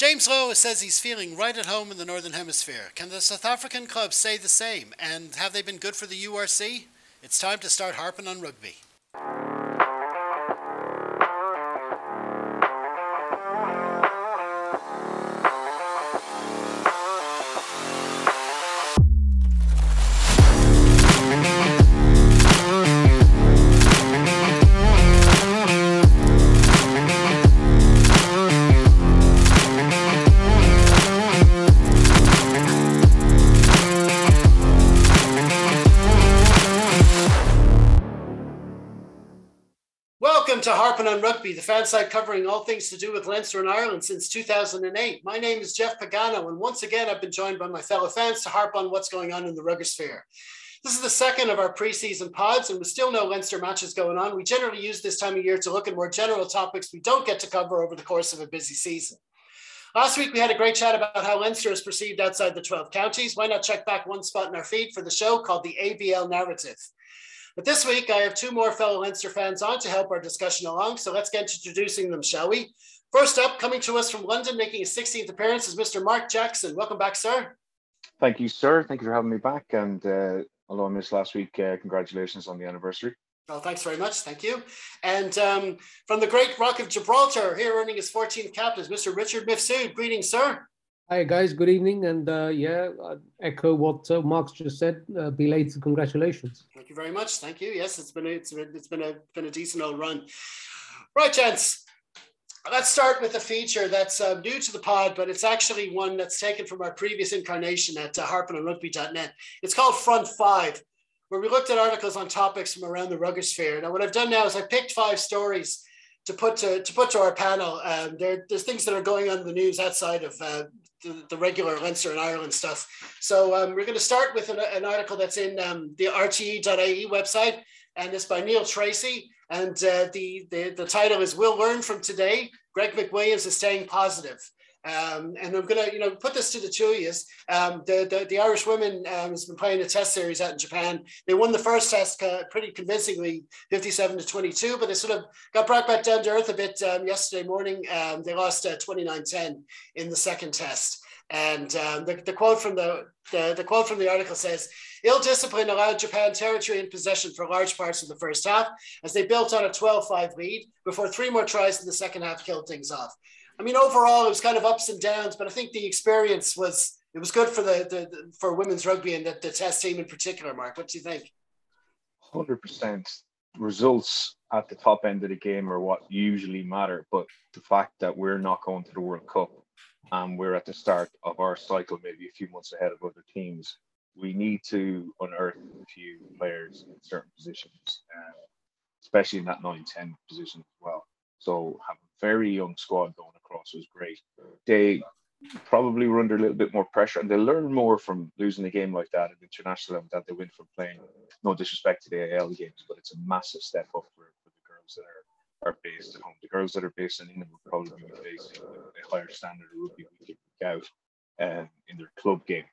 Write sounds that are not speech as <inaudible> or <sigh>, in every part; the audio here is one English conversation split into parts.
James Lowe says he's feeling right at home in the Northern Hemisphere. Can the South African clubs say the same? And have they been good for the URC? It's time to start harping on rugby. Rugby, the fan site covering all things to do with Leinster and Ireland since 2008. My name is Jeff Pagano, and once again, I've been joined by my fellow fans to harp on what's going on in the rugby sphere. This is the second of our preseason pods, and with still no Leinster matches going on, we generally use this time of year to look at more general topics we don't get to cover over the course of a busy season. Last week, we had a great chat about how Leinster is perceived outside the 12 counties. Why not check back one spot in our feed for the show called the ABL Narrative? But this week, I have two more fellow Leinster fans on to help our discussion along. So let's get to introducing them, shall we? First up, coming to us from London, making his 16th appearance, is Mr. Mark Jackson. Welcome back, sir. Thank you, sir. Thank you for having me back. And uh, although I missed last week, uh, congratulations on the anniversary. Well, thanks very much. Thank you. And um, from the great Rock of Gibraltar, here earning his 14th cap is Mr. Richard Mifsud. Greetings, sir. Hi guys, good evening, and uh, yeah, I echo what uh, Mark's just said. Uh, belated congratulations. Thank you very much. Thank you. Yes, it's been a, it's been, it's been a been a decent old run. Right, gents. Let's start with a feature that's uh, new to the pod, but it's actually one that's taken from our previous incarnation at uh, harpinonrugby.net. It's called Front Five, where we looked at articles on topics from around the rugby sphere. Now, what I've done now is I picked five stories to put to, to put to our panel. Um, there, there's things that are going on in the news outside of uh, the, the, regular Leinster and Ireland stuff. So um, we're going to start with an, an article that's in um, the RTE.ie website, and it's by Neil Tracy. And uh, the, the, the title is We'll Learn from Today. Greg McWilliams is staying positive. Um, and I'm gonna, you know, put this to the two of you. Um, the, the, the Irish women um, has been playing a test series out in Japan. They won the first test uh, pretty convincingly, 57 to 22, but they sort of got brought back down to earth a bit um, yesterday morning. Um, they lost uh, 29-10 in the second test. And um, the, the quote from the, the, the quote from the article says, ill discipline allowed Japan territory in possession for large parts of the first half as they built on a 12-5 lead before three more tries in the second half killed things off. I mean, overall, it was kind of ups and downs, but I think the experience was it was good for the, the, the for women's rugby and the, the test team in particular. Mark, what do you think? Hundred percent. Results at the top end of the game are what usually matter, but the fact that we're not going to the World Cup and we're at the start of our cycle, maybe a few months ahead of other teams, we need to unearth a few players in certain positions, uh, especially in that 9-10 position as well. So have a very young squad going across was great. They probably were under a little bit more pressure and they learn more from losing a game like that at international level than they win from playing. No disrespect to the AIL games, but it's a massive step up for, for the girls that are, are based at home. The girls that are based in England will probably be facing a higher standard of rugby week in, out um, in their club game.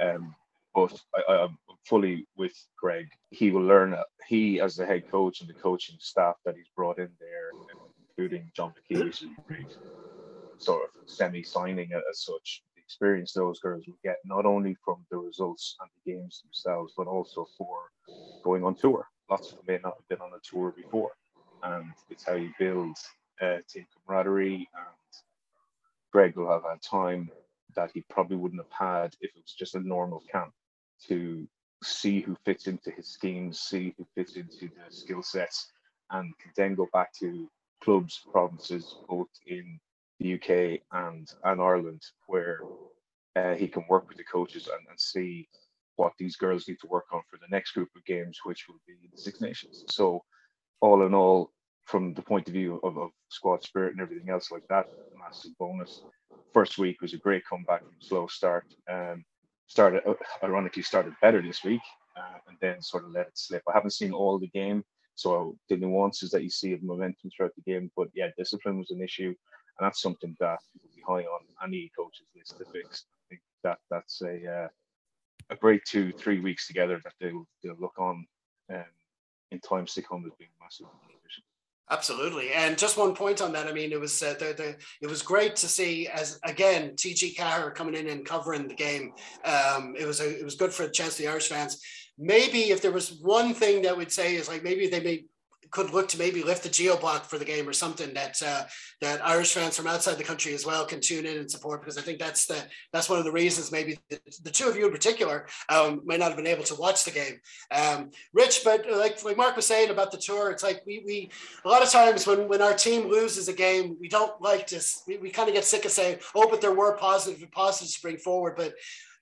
Um, but I, am fully with Greg. He will learn. He, as the head coach and the coaching staff that he's brought in there, including John McKee, sort of semi-signing as such. The experience those girls will get not only from the results and the games themselves, but also for going on tour. Lots of them may not have been on a tour before, and it's how you build uh, team camaraderie. And Greg will have had time that he probably wouldn't have had if it was just a normal camp to see who fits into his schemes, see who fits into the skill sets, and can then go back to clubs, provinces, both in the UK and, and Ireland, where uh, he can work with the coaches and, and see what these girls need to work on for the next group of games, which will be the Six Nations. So, all in all, from the point of view of, of squad spirit and everything else like that, massive bonus. First week was a great comeback from slow start. Um, started ironically started better this week, uh, and then sort of let it slip. I haven't seen all the game, so the nuances that you see of momentum throughout the game, but yeah, discipline was an issue, and that's something that will be high on any coach's list to fix. I think that that's a uh, a great two three weeks together that they'll they'll look on um, in times to come as being massive Absolutely, and just one point on that. I mean, it was uh, the, the it was great to see as again TG Ceathair coming in and covering the game. Um, it was a, it was good for the chance the Irish fans. Maybe if there was one thing that would say is like maybe they may could look to maybe lift the geo block for the game or something that uh, that Irish fans from outside the country as well can tune in and support because I think that's the that's one of the reasons maybe the, the two of you in particular um, might not have been able to watch the game. Um, Rich, but like like Mark was saying about the tour, it's like we we a lot of times when when our team loses a game, we don't like to we, we kind of get sick of saying, oh, but there were positive positives to bring forward, but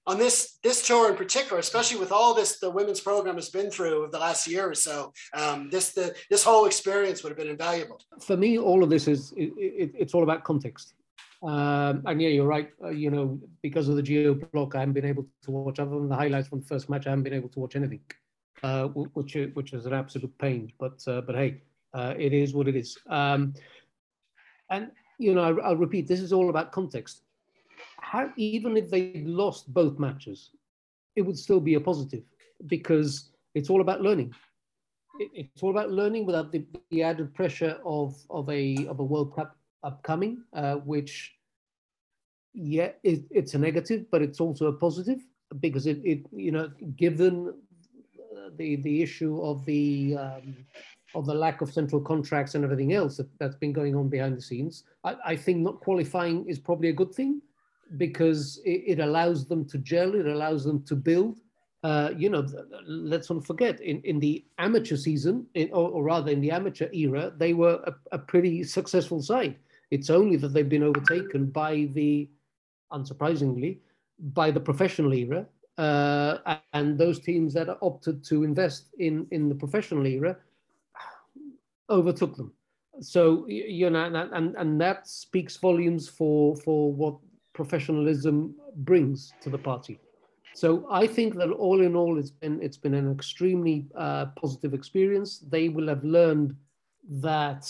on this this tour in particular, especially with all this the women's program has been through over the last year or so, um, this the this whole experience would have been invaluable. For me, all of this is it, it, it's all about context. Um, and yeah, you're right. Uh, you know, because of the geo block, I haven't been able to watch other than the highlights from the first match. I haven't been able to watch anything, uh, which which is an absolute pain. But uh, but hey, uh, it is what it is. Um, and you know, I, I'll repeat. This is all about context how, even if they lost both matches, it would still be a positive because it's all about learning. it's all about learning without the, the, added pressure of, of a of a World Cup upcoming, uh, which yeah, it, it's a negative, but it's also a positive because it, it you know given the the issue of the um, of the lack of central contracts and everything else that, that's been going on behind the scenes, I, I think not qualifying is probably a good thing because it, it, allows them to gel, it allows them to build. Uh, you know, let's not forget, in, in the amateur season, in, or, or, rather in the amateur era, they were a, a, pretty successful side. It's only that they've been overtaken by the, unsurprisingly, by the professional era. Uh, and those teams that opted to invest in, in the professional era overtook them. So, you know, and, and that speaks volumes for, for what professionalism brings to the party. So I think that all in all, it's been it's been an extremely uh, positive experience. They will have learned that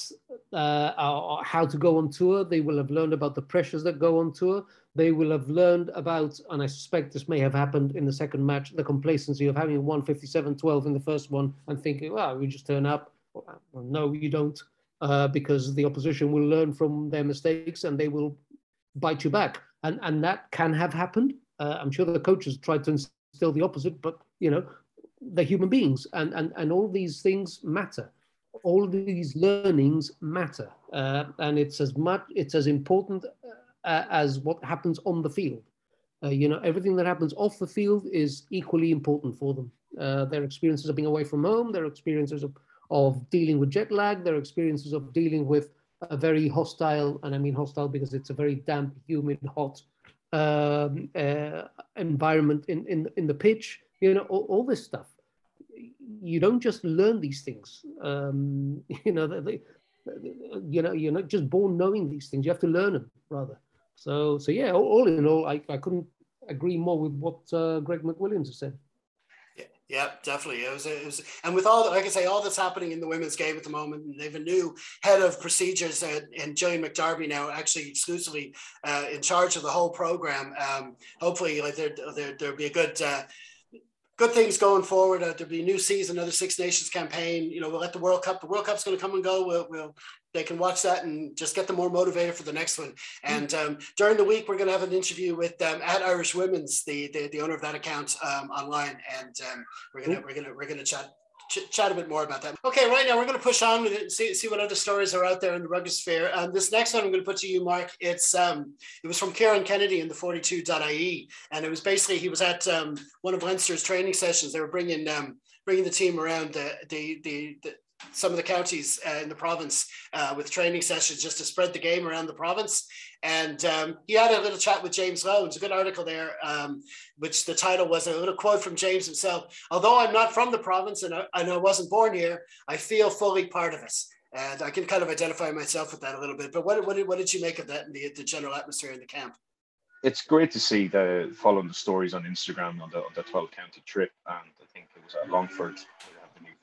uh, how to go on tour. They will have learned about the pressures that go on tour. They will have learned about, and I suspect this may have happened in the second match, the complacency of having 157-12 in the first one and thinking, well, we just turn up. Well, no, you don't, uh, because the opposition will learn from their mistakes and they will bite you back and and that can have happened. Uh, I'm sure the coaches tried to instill the opposite, but you know, they're human beings, and and and all these things matter. All these learnings matter, uh, and it's as much it's as important uh, as what happens on the field. Uh, you know, everything that happens off the field is equally important for them. Uh, their experiences of being away from home, their experiences of, of dealing with jet lag, their experiences of dealing with a very hostile, and I mean hostile because it's a very damp, humid, hot um, uh, environment in, in, in the pitch, you know, all, all, this stuff. You don't just learn these things. Um, <laughs> you know, they, you know, you're not just born knowing these things. You have to learn them rather. So, so yeah, all, all in all, I, I couldn't agree more with what uh, Greg McWilliams has said. Yeah, definitely. It was, it was, and with all, like I say, all that's happening in the women's game at the moment, they have a new head of procedures and Gillian McDarby now, actually exclusively uh, in charge of the whole program. Um, hopefully, like there, there, there'll be a good, uh, good things going forward. Uh, there'll be a new season, another Six Nations campaign. You know, we'll let the World Cup. The World Cup's going to come and go. We'll, we'll they can watch that and just get them more motivated for the next one. And um, during the week, we're going to have an interview with um, at Irish Women's, the, the, the owner of that account um, online, and um, we're gonna we're gonna we're gonna chat. Ch- chat a bit more about that. Okay, right now we're going to push on it, see, see what other stories are out there in the rugby sphere. Um, this next one I'm going to put to you, Mark. It's um, it was from Kieran Kennedy in the 42.ie, and it was basically he was at um, one of Leinster's training sessions. They were bringing um, bringing the team around the the, the some of the counties uh, in the province uh, with training sessions just to spread the game around the province. And um, he had a little chat with James Lowe. It's a good article there, um, which the title was a little quote from James himself. Although I'm not from the province and I, and I wasn't born here, I feel fully part of it. And I can kind of identify myself with that a little bit. But what, what, did, what did you make of that and the, the general atmosphere in the camp? It's great to see the following the stories on Instagram on the, on the 12 county trip. And I think it was at Longford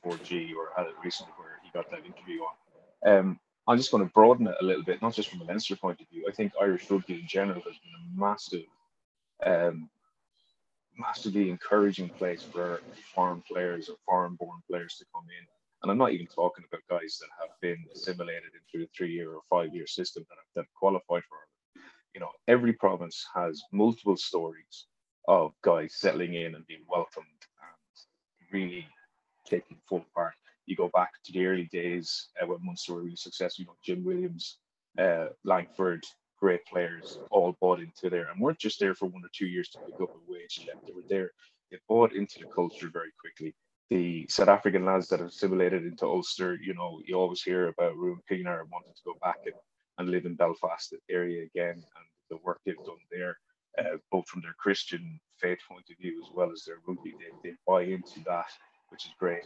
4G or had it recently where he got that interview on. Um, I'm just going to broaden it a little bit, not just from a Leinster point of view. I think Irish rugby in general has been a massive, um, massively encouraging place for foreign players or foreign-born players to come in And I'm not even talking about guys that have been assimilated into a three-year or five-year system that have, that qualified for it. You know, every province has multiple stories of guys settling in and being welcomed and really taking full part. You go back to the early days uh, when Munster were really successful. You know, Jim Williams, uh, Langford, great players, all bought into there, and weren't just there for one or two years to pick up a wage check. They were there. They bought into the culture very quickly. The South African lads that have assimilated into Ulster, you know, you always hear about Ruan Pienaar wanting to go back and, and live in Belfast area again, and the work they've done there uh, both from their Christian faith point of view as well as their rugby. They, they buy into that, which is great.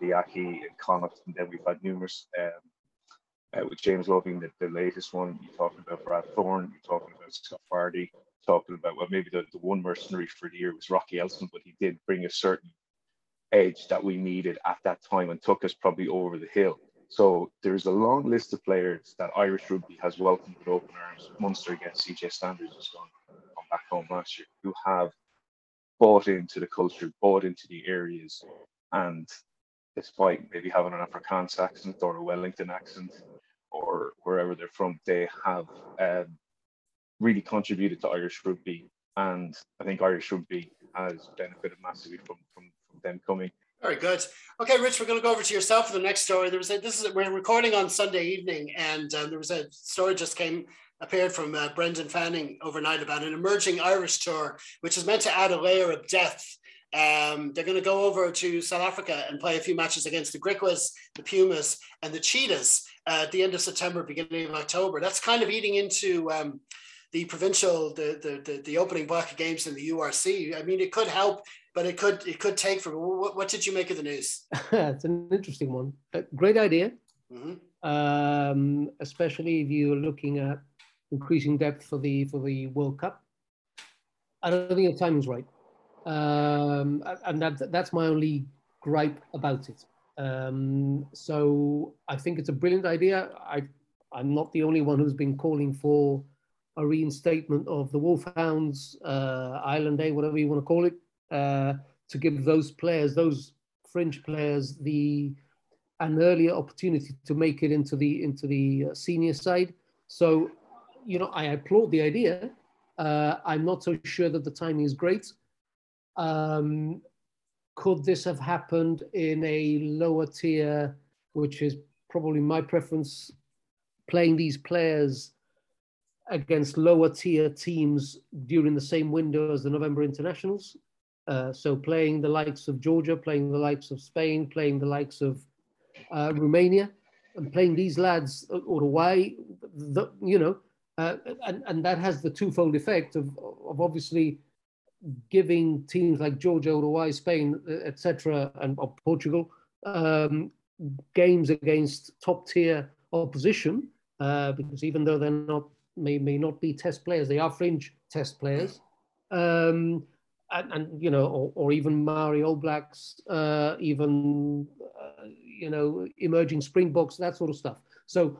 The Aki and Connacht, and then we've had numerous um, uh, with James Loving, the, the latest one. You're talking about Brad Thorn, you're talking about Scott Fardy, talking about well, maybe the, the one mercenary for the year was Rocky Elsom, but he did bring a certain edge that we needed at that time and took us probably over the hill. So there's a long list of players that Irish rugby has welcomed with open arms. Munster against CJ Stander's has gone back home last year who have bought into the culture, bought into the areas, and despite maybe having an Afrikaans accent or a Wellington accent or wherever they're from, they have um, really contributed to Irish rugby. And I think Irish rugby has benefited massively from, from, from them coming. Very good. Okay, Rich, we're going to go over to yourself for the next story. There was a, this is we're recording on Sunday evening, and um, there was a story just came appeared from uh, Brendan Fanning overnight about an emerging Irish tour, which is meant to add a layer of depth. Um, they're going to go over to South Africa and play a few matches against the Griquas, the Pumas, and the Cheetahs uh, at the end of September, beginning of October. That's kind of eating into um, the provincial, the, the, the the opening block of games in the URC. I mean, it could help, but it could it could take from. What, what did you make of the news? <laughs> it's an interesting one. A great idea, mm-hmm. um, especially if you're looking at increasing depth for the for the World Cup. I don't think the timing's right, um, and that that's my only gripe about it. Um, so I think it's a brilliant idea. I I'm not the only one who's been calling for a reinstatement of the Wolfhounds, uh, Ireland A, whatever you want to call it, uh, to give those players, those fringe players, the an earlier opportunity to make it into the into the uh, senior side. So you know, I applaud the idea. Uh, I'm not so sure that the timing is great. Um, could this have happened in a lower tier, which is probably my preference, playing these players against lower tier teams during the same window as the November internationals? Uh, so playing the likes of Georgia, playing the likes of Spain, playing the likes of uh, Romania, and playing these lads, Uruguay, the, you know, uh, and, and that has the twofold effect of, of obviously giving teams like Georgia, Uruguay, Spain, etc., and Portugal um, games against top tier opposition, uh, because even though they're not may may not be test players, they are fringe test players, um, and, and, you know, or, or even Maori All Blacks, uh, even uh, you know, emerging Springboks, that sort of stuff. So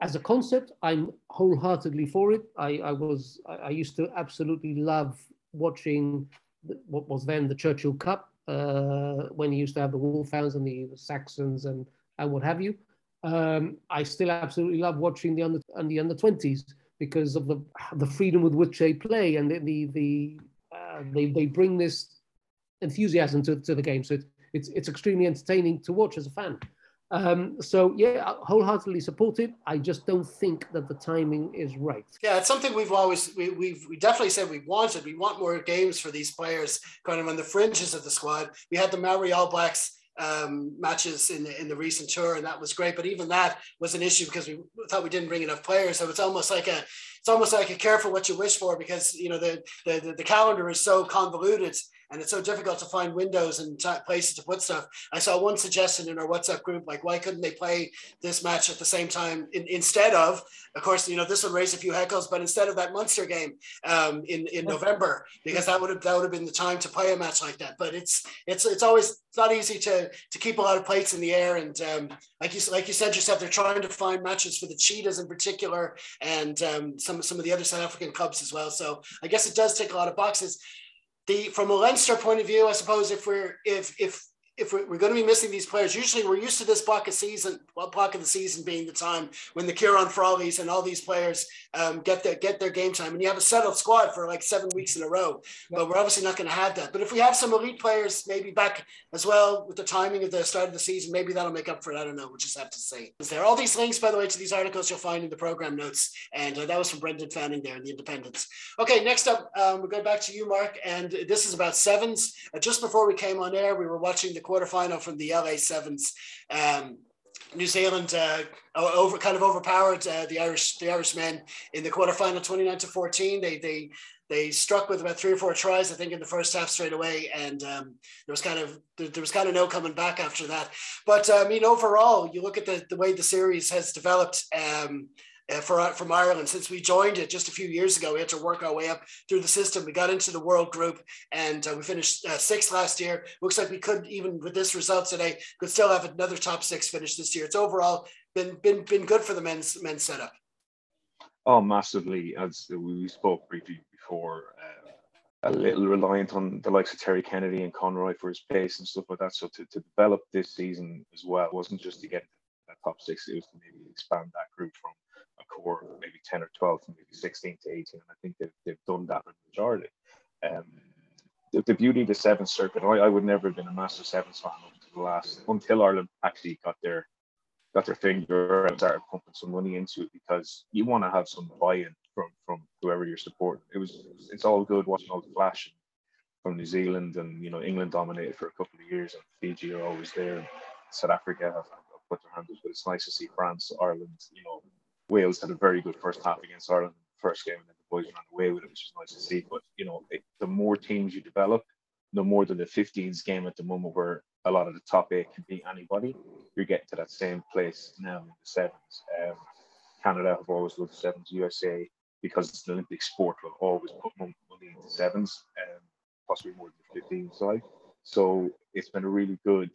as a concept, I'm wholeheartedly for it. I, I was I used to absolutely love watching what was then the Churchill Cup uh, when he used to have the Wolfhounds and the Saxons and and what have you. Um, I still absolutely love watching the under and the under twenties because of the the freedom with which they play and the the, the uh, they they bring this enthusiasm to, to the game. So it, it's it's extremely entertaining to watch as a fan. Um, so yeah, wholeheartedly supported. I just don't think that the timing is right. Yeah, it's something we've always we we've we definitely said we wanted. We want more games for these players, kind of on the fringes of the squad. We had the Maori All Blacks um, matches in the in the recent tour, and that was great. But even that was an issue because we thought we didn't bring enough players. So it's almost like a it's almost like a careful what you wish for because you know the the, the calendar is so convoluted and it's so difficult to find windows and t- places to put stuff. I saw one suggestion in our WhatsApp group, like why couldn't they play this match at the same time in, instead of, of course, you know, this would raise a few heckles, but instead of that Munster game um, in in November, because that would have that would have been the time to play a match like that. But it's it's it's always it's not easy to to keep a lot of plates in the air, and um, like you like you said yourself, they're trying to find matches for the cheetahs in particular, and um, some some of the other South African clubs as well. So I guess it does take a lot of boxes the from a Leinster point of view, I suppose if we're if if if we're, we're, going to be missing these players, usually we're used to this block of season, well, block of the season being the time when the Kieran Frawleys and all these players um, get their get their game time, and you have a settled squad for like seven weeks in a row. But we're obviously not going to have that. But if we have some elite players, maybe back as well with the timing of the start of the season, maybe that'll make up for it. I don't know. We'll just have to see. Is there all these links, by the way, to these articles you'll find in the program notes, and uh, that was from Brendan Fanning there in the Independence. Okay, next up, um, we'll go back to you, Mark, and this is about sevens. Uh, just before we came on air, we were watching the quarterfinal from the LA Sevens. Um, New Zealand uh, over kind of overpowered uh, the Irish the Irishmen in the quarterfinal, twenty nine to fourteen. They they they struck with about three or four tries, I think, in the first half straight away, and um, there was kind of there, there, was kind of no coming back after that. But uh, I mean, overall, you look at the the way the series has developed. Um, for uh, from Ireland since we joined it just a few years ago. We had to work our way up through the system. We got into the world group and uh, we finished uh, sixth last year. Looks like we could even with this result today could still have another top six finish this year. It's overall been been been good for the men's men's setup. Oh, massively. As we spoke briefly before, uh, a little reliant on the likes of Terry Kennedy and Conroy for his pace and stuff like that. So to, to develop this season as well wasn't just to get that top six; it was to maybe expand that group from core maybe 10 or 12 from maybe 16 to 18. And I think they've, they've done that in the majority. Um, the, the, beauty of the seventh circuit, I, I would never have been a master sevens fan up to the last until Ireland actually got their got their finger and started pumping some money into it because you want to have some buy-in from from whoever you're supporting. It was it's all good watching all the flash from New Zealand and you know England dominated for a couple of years and Fiji are always there. South Africa have, have put their hands, but it's nice to see France, Ireland, you know, Wales had a very good first half against Ireland first game, and then the boys ran away with it, which is nice to see. But you know, it, the more teams you develop, no more than the 15s game at the moment where a lot of the top eight can beat anybody. You're getting to that same place now in the sevens. Um, Canada have always loved the sevens. USA, because it's an Olympic sport, will always put money into sevens, um, possibly more than the 15 side. So it's been a really good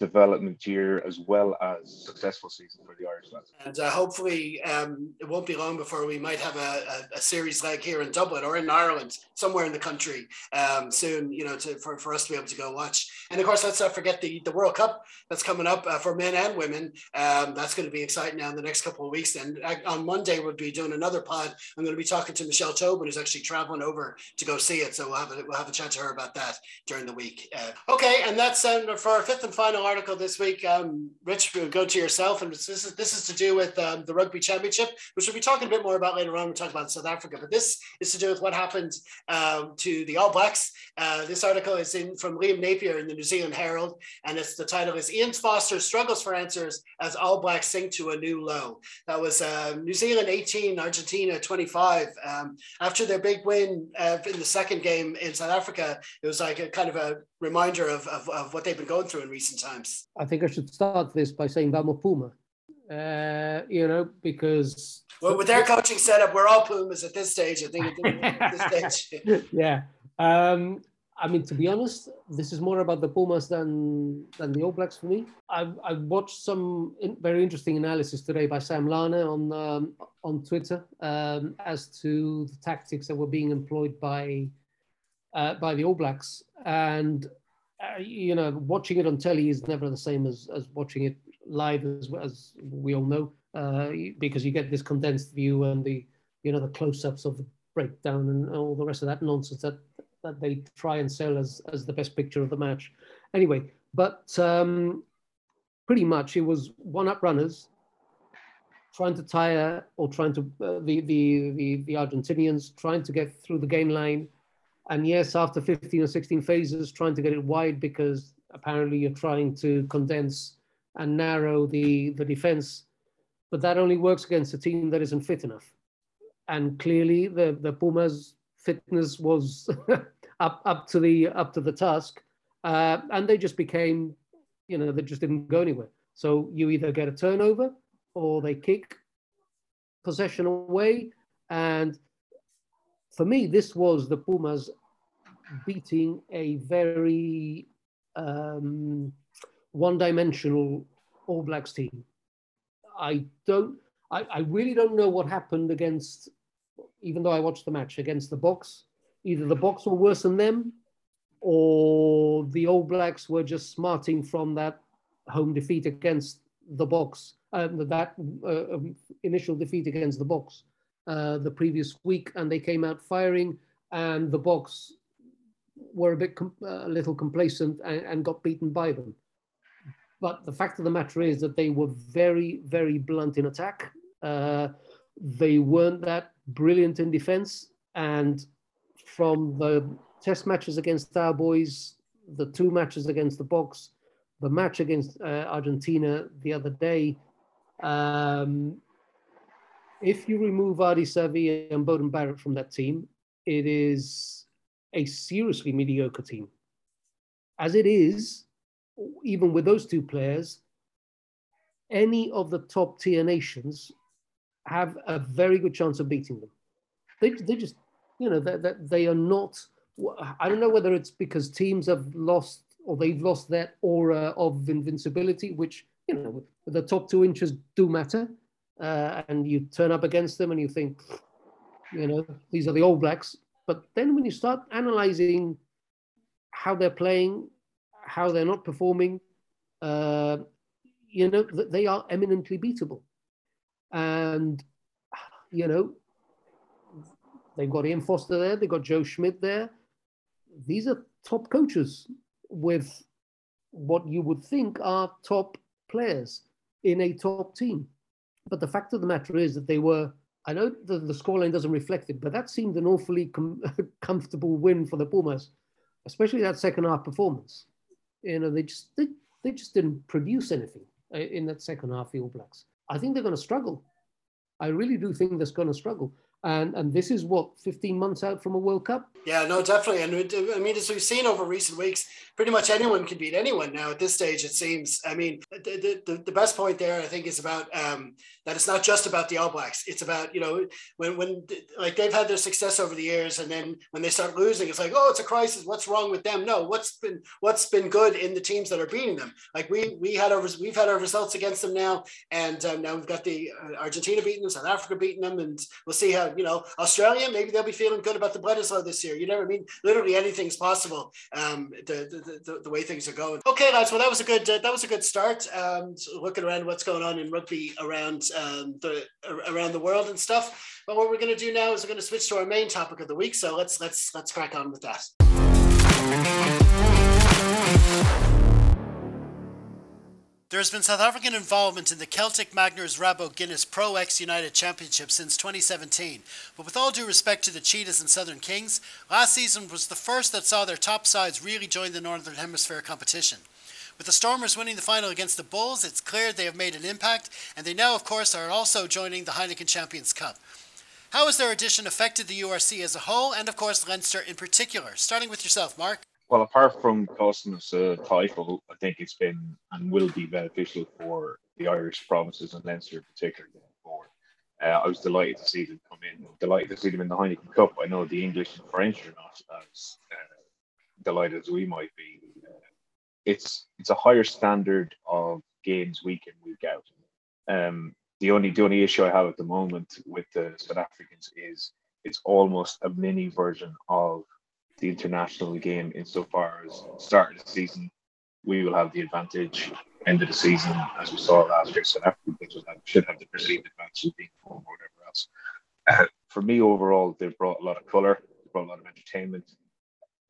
development year as well as successful season for the Irish lads. And uh, hopefully, um, it won't be long before we might have a, a, a, series like here in Dublin or in Ireland, somewhere in the country um, soon. You know, to, for, for us to be able to go watch. And of course, let's not forget the the World Cup that's coming up uh, for men and women. Um, that's going to be exciting now in the next couple of weeks. And uh, on Monday we'll be doing another pod. I'm going to be talking to Michelle Tobin, who's actually traveling over to go see it. So we'll have a, we'll have a chat to her about that during the week. Uh, okay, and that's um, for our fifth and final article this week. Um, Rich, we'll go to yourself, and this is this is to do with um, the Rugby Championship, which we'll be talking a bit more about later on. We'll talk about South Africa, but this is to do with what happened um, to the All Blacks. Uh, this article is in from Liam Napier in the New Zealand Herald, and it's the title is Ian Foster struggles for answers as All Blacks sink to a new low. That was uh, New Zealand 18, Argentina 25. Um, after their big win uh, in the second game in South Africa, it was like a kind of a reminder of, of, of what they've been going through in recent times. I think I should start this by saying Vamos Puma. Uh, you know, because well, with their coaching setup, we're all Pumas at this stage. I think at this stage. <laughs> yeah. Um, I mean, to be honest, this is more about the Pumas than than the All Blacks for me. I've, I've watched some in, very interesting analysis today by Sam Lana on um, on Twitter um, as to the tactics that were being employed by uh, by the All Blacks, and uh, you know, watching it on telly is never the same as, as watching it live, as, as we all know, uh, because you get this condensed view and the, you know, the close-ups of the breakdown and all the rest of that nonsense that that they try and sell as as the best picture of the match. Anyway, but um, pretty much it was one-up runners trying to tire or trying to uh, the, the the the Argentinians trying to get through the game line and yes, after 15 or 16 phases, trying to get it wide because apparently you're trying to condense and narrow the, the defense. But that only works against a team that isn't fit enough. And clearly the, the Pumas fitness was <laughs> up, up to the up to the task. Uh, and they just became, you know, they just didn't go anywhere. So you either get a turnover or they kick possession away. And for me, this was the Pumas beating a very um, one-dimensional All Blacks team. I don't. I, I really don't know what happened against. Even though I watched the match against the Boks, either the Boks were worse than them, or the All Blacks were just smarting from that home defeat against the Boks. uh, that uh, um, initial defeat against the Boks uh, the previous week, and they came out firing, and the Boks were a bit a little complacent and, and got beaten by them. But the fact of the matter is that they were very, very blunt in attack. Uh, they weren't that brilliant in defense. And from the test matches against our boys, the two matches against the Boks, the match against uh, Argentina the other day, um, if you remove Ardie Savea and Beauden Barrett from that team, it is a seriously mediocre team. As it is, even with those two players, any of the top tier nations have a very good chance of beating them. They, they just, you know, that they, they are not. I don't know whether it's because teams have lost or they've lost that aura of invincibility, which you know the top two inches do matter, uh, and you turn up against them and you think, you know, these are the All Blacks. But then when you start analyzing how they're playing, how they're not performing, uh, you know, they are eminently beatable. And, you know, they've got Ian Foster there, they've got Joe Schmidt there. These are top coaches with what you would think are top players in a top team. But the fact of the matter is that they were, I know the, the scoreline doesn't reflect it, but that seemed an awfully com- <laughs> comfortable win for the Pumas, especially that second half performance you know, they just they, they just didn't produce anything uh, in that second half. The All Blacks. I think they're going to struggle. I really do think they're going to struggle and and this is what 15 months out from a World Cup. Yeah, no, definitely. And I mean, as we've seen over recent weeks, pretty much anyone can beat anyone now at this stage. It seems. I mean, the the, the best point there, I think, is about um, that it's not just about the All Blacks. It's about you know when when like they've had their success over the years, and then when they start losing, it's like, oh, it's a crisis. What's wrong with them? No, what's been what's been good in the teams that are beating them? Like we we had our we've had our results against them now, and um, now we've got the uh, Argentina beating them, South Africa beating them, and we'll see how you know Australia, maybe they'll be feeling good about the Bledisloe this year. You never mean literally anything's possible. Um, the, the, the, the, way things are going. Okay, lads. Well, that was a good uh, that was a good start. Um, so looking around what's going on in rugby around um, the around the world and stuff. But what we're going to do now is we're going to switch to our main topic of the week. So let's let's let's crack on with that. There has been South African involvement in the Celtic Magners Rabo Guinness Pro X United Championship since 2017. But with all due respect to the Cheetahs and Southern Kings, last season was the first that saw their top sides really join the Northern Hemisphere competition. With the Stormers winning the final against the Bulls, it's clear they have made an impact, and they now, of course, are also joining the Heineken Champions Cup. How has their addition affected the URC as a whole, and of course Leinster in particular? Starting with yourself, Mark. Well, apart from costing us a title, I think it's been and will be beneficial for the Irish provinces and Leinster in particular going forward. Uh, I was delighted to see them come in. Delighted to see them in the Heineken Cup. I know the English and French are not as uh, delighted as we might be. Uh, it's it's a higher standard of games week in week out. Um, the only the only issue I have at the moment with the South Africans is it's almost a mini version of the international game insofar as start of the season, we will have the advantage. End of the season, as we saw last year, South Africa should have the perceived advantage of being home or whatever else. Uh, for me, overall, they've brought a lot of colour, brought a lot of entertainment.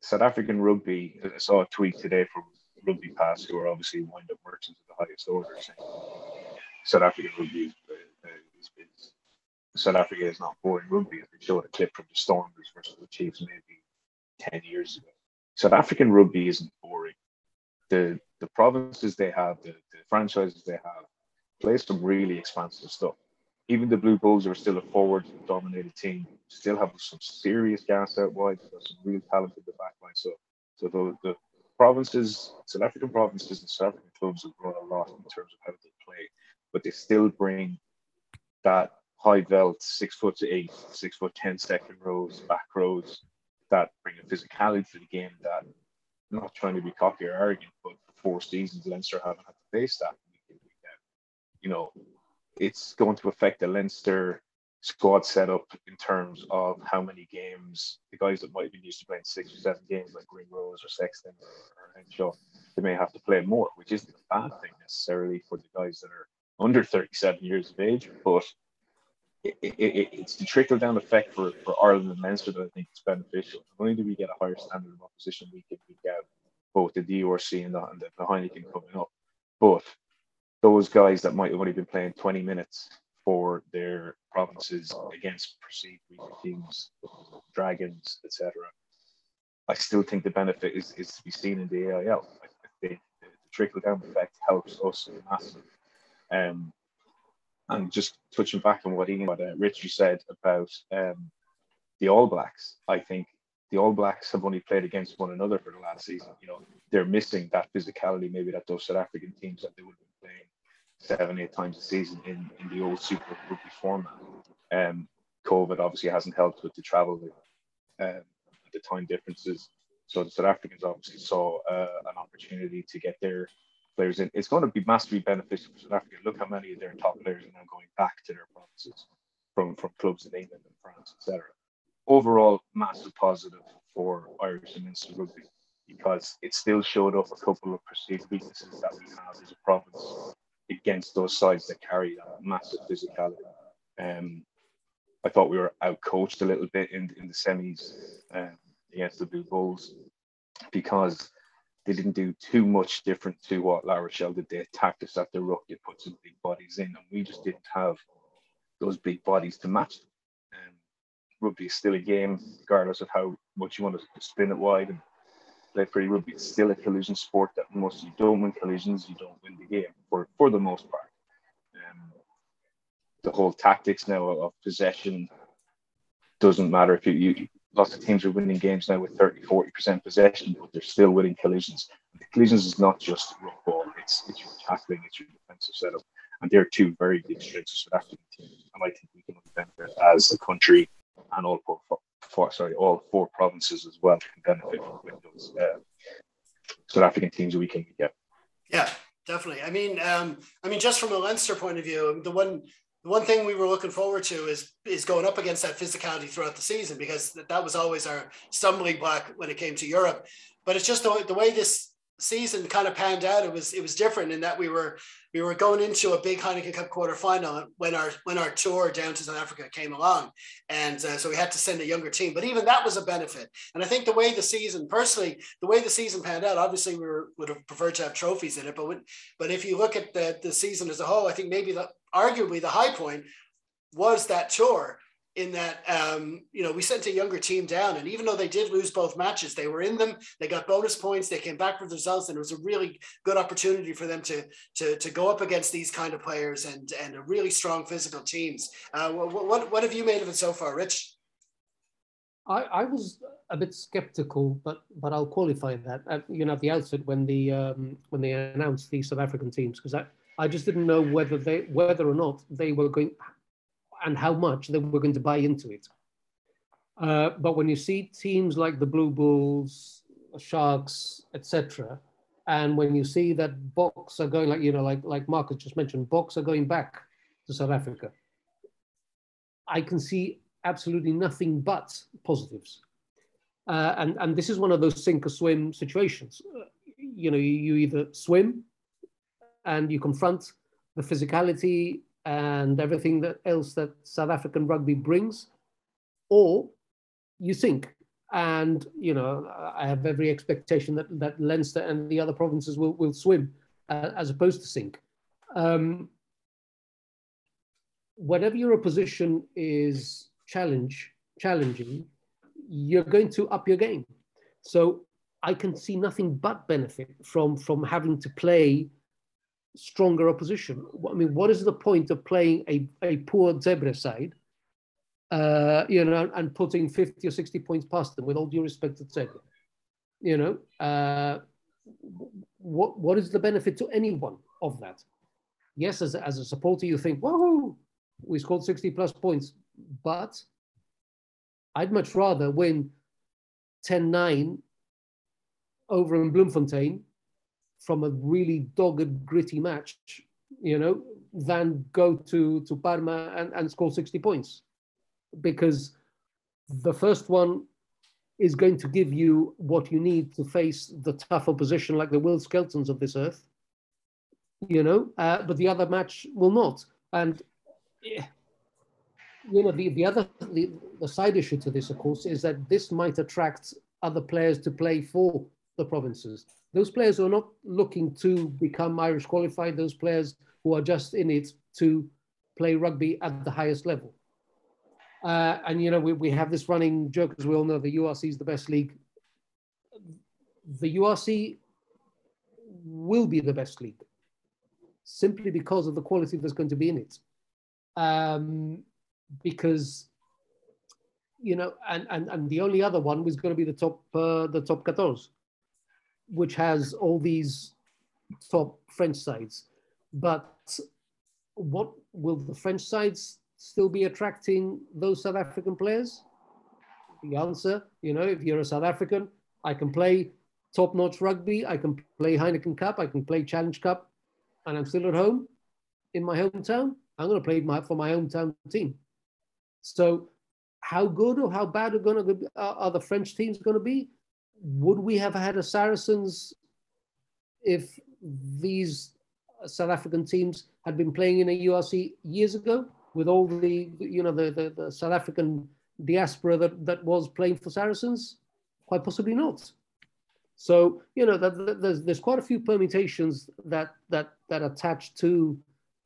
South African rugby, I saw a tweet today from Rugby Pass, who are obviously wind up merchants of the highest order, saying South African rugby is, uh, is, is South Africa is not boring rugby. If They showed a clip from the Stormers versus the Chiefs maybe 10 years ago. South African rugby isn't boring. The the provinces they have, the, the franchises they have, play some really expansive stuff. Even the Blue Bulls are still a forward dominated team, still have some serious gas out wide, some real talent in the back line. So so the, the provinces, South African provinces and South African clubs have grown a lot in terms of how they play, but they still bring that high veld, six foot to eight, six foot ten second rows, back rows, that bring a physicality to the game that I'm not trying to be cocky or arrogant, but for four seasons Leinster haven't had to face that. You know, it's going to affect the Leinster squad setup in terms of how many games the guys that might have been used to playing six or seven games, like Ringrose or Sexton or Henshaw, they may have to play more, which isn't a bad thing necessarily for the guys that are under 37 years of age, but it, it, it, it's the trickle down effect for, for Ireland and Leinster that I think is beneficial. Not only do we get a higher standard of opposition week in, week out, both the URC and the, and the Heineken coming up, but those guys that might have only been playing 20 minutes for their provinces against perceived weaker teams, Dragons, etc. I still think the benefit is, is to be seen in the AIL. I think the, the trickle down effect helps us massively. Um, and just touching back on what Ian, what uh, Richie said about um, the All Blacks, I think the All Blacks have only played against one another for the last season. You know, they're missing that physicality maybe that those South African teams that they would have been playing seven, eight times a season in, in the old Super Rugby format. Um, COVID obviously hasn't helped with the travel, um, the time differences. So the South Africans obviously saw uh, an opportunity to get their players in. It's going to be massively beneficial for South Africa. Look how many of their top players are now going back to their provinces from, from clubs in England and France, etc. Overall, massive positive for Irish and Munster rugby because it still showed up a couple of perceived weaknesses that we have as a province against those sides that carry that massive physicality. Um, I thought we were outcoached a little bit in, in the semis um, against the Blue Bulls because they didn't do too much different to what La Rochelle did. They attacked us at the ruck, they put some big bodies in, and we just didn't have those big bodies to match. Um, rugby is still a game, regardless of how much you want to spin it wide and play pretty rugby. It's still a collision sport that most you don't win collisions, you don't win the game for, for the most part. Um, the whole tactics now of possession doesn't matter if you, you lots of teams are winning games now with 30, 40% possession, but they're still winning collisions. The collisions is not just rough ball, it's, it's your tackling, it's your defensive setup. And they're two very big strengths of South African teams. And I think we can benefit as a country and all four, four sorry, all four provinces as well can benefit from those uh, South African teams we can get. Yeah, definitely. I mean, um, I mean, just from a Leinster point of view, the one one thing we were looking forward to is is going up against that physicality throughout the season because that was always our stumbling block when it came to Europe. But it's just the, the way this season kind of panned out. It was it was different in that we were we were going into a big Heineken Cup quarterfinal when our when our tour down to South Africa came along, and uh, so we had to send a younger team. But even that was a benefit. And I think the way the season, personally, the way the season panned out, obviously we were, would have preferred to have trophies in it. But when, but if you look at the the season as a whole, I think maybe the arguably the high point was that tour in that um, you know we sent a younger team down and even though they did lose both matches they were in them they got bonus points they came back with results and it was a really good opportunity for them to to, to go up against these kind of players and and a really strong physical teams uh, what, what, what have you made of it so far rich I, I was a bit skeptical, but but I'll qualify that. At, you know, at the outset when the um, when they announced the South African teams, because I, I just didn't know whether they whether or not they were going and how much they were going to buy into it. Uh, but when you see teams like the Blue Bulls, Sharks, etc., and when you see that Boks are going like you know like like Marcus just mentioned, Boks are going back to South Africa, I can see absolutely nothing but positives. Uh, and and this is one of those sink or swim situations. Uh, you know, you, you either swim and you confront the physicality and everything that else that South African rugby brings, or you sink. And you know, I have every expectation that that Leinster and the other provinces will will swim uh, as opposed to sink. Um, whatever your opposition is challenge challenging, you're going to up your game. So I can see nothing but benefit from from having to play stronger opposition. I mean, what is the point of playing a, a poor Zebre side, uh, you know, and putting 50 or 60 points past them with all due respect to? You know, uh, what, what is the benefit to anyone of that? Yes, as, as a supporter, you think, whoa, we scored 60 plus points, but I'd much rather win 10 9 over in Bloemfontein from a really dogged, gritty match, you know, than go to, to Parma and, and score 60 points. because the first one is going to give you what you need to face the tough opposition like the Will Skeltons of this earth, you know, uh, but the other match will not. And, you know, the, the other, the, the side issue to this, of course, is that this might attract other players to play for the provinces. Those players who are not looking to become Irish qualified, those players who are just in it to play rugby at the highest level. Uh, and you know, we, we have this running joke as we all know the URC is the best league. The URC will be the best league simply because of the quality that's going to be in it. Um, because you know, and, and and the only other one was going to be the top uh, the top 14, which has all these top French sides. But what will the French sides still be attracting those South African players? The answer, you know, if you're a South African, I can play top-notch rugby, I can play Heineken Cup, I can play Challenge Cup, and I'm still at home in my hometown. I'm going to play my, for my hometown team. So, how good or how bad are going to are the French teams going to be? Would we have had a Saracens if these South African teams had been playing in a URC years ago? with all the you know the, the, the South African diaspora that, that was playing for Saracens? Quite possibly not. So you know that, that there's there's quite a few permutations that that that attach to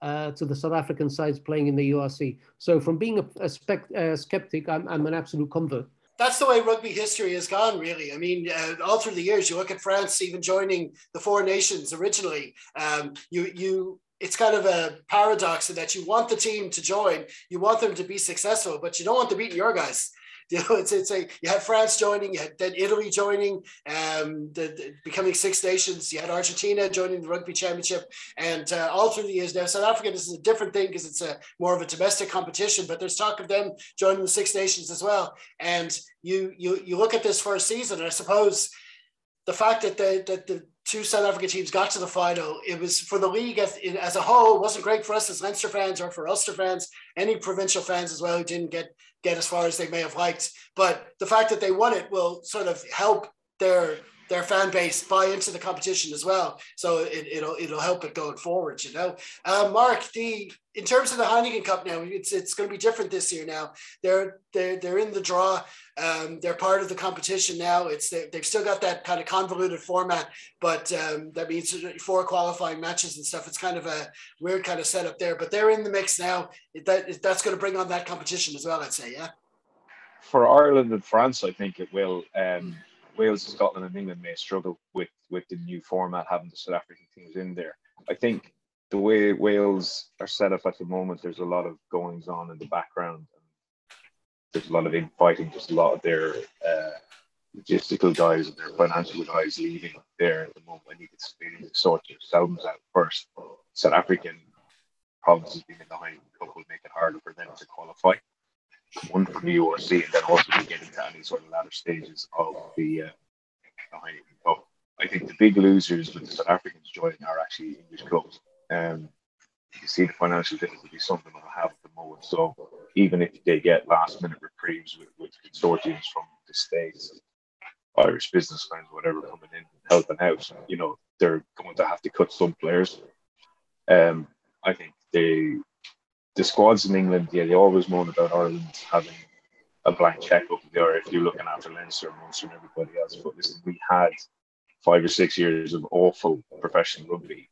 uh, to the South African sides playing in the URC. So from being a, a uh, skeptic, I'm, I'm an absolute convert. That's the way rugby history has gone, really. I mean, uh, all through the years, you look at France even joining the Four Nations originally. Um, you you it's kind of a paradox in that you want the team to join, you want them to be successful, but you don't want to beat your guys. <laughs> You know, it's it's a you had France joining, you had then Italy joining, um, the, the becoming Six Nations. You had Argentina joining the Rugby Championship, and uh, all through the years now, South Africa. This is a different thing because it's a more of a domestic competition, but there's talk of them joining the Six Nations as well. And you you you look at this first season, and I suppose the fact that the that the two South African teams got to the final, it was for the league as, as a whole. It wasn't great for us as Leinster fans or for Ulster fans, any provincial fans as well who didn't get get as far as they may have liked. But the fact that they won it will sort of help their their fan base buy into the competition as well. So it, will it'll help it going forward, you know. Uh, Mark, the in terms of the Heineken Cup now, it's it's going to be different this year. Now they're they're they're in the draw. Um, they're part of the competition now. It's they, have still got that kind of convoluted format, but um, that means four qualifying matches and stuff. It's kind of a weird kind of setup there, but they're in the mix now. That that's going to bring on that competition as well. I'd say, yeah. For Ireland and France, I think it will. Um, Wales, Scotland, and England may struggle with with the new format having the South African teams in there. I think the way Wales are set up at the moment, there's a lot of goings on in the background. There's a lot of infighting. There's a lot of their uh, logistical guys and their financial guys leaving there at the moment. I need to sort themselves out first. South African provinces being in the high cup will make it harder for them to qualify one from the URC, and then also to get into any sort of latter stages of the uh, Cup. I think the big losers with the South Africans joining are actually English clubs. Um, you see the financial difficulty something they'll have at the moment. So even if they get last minute reprieves with, with consortiums from the States, Irish businessmen, whatever, coming in helping out, you know, they're going to have to cut some players. Um, I think they the squads in England, yeah, they always moan about Ireland having a blank checkbook there if you're looking after Leinster, Munster, and everybody else. But listen, we had five or six years of awful professional rugby,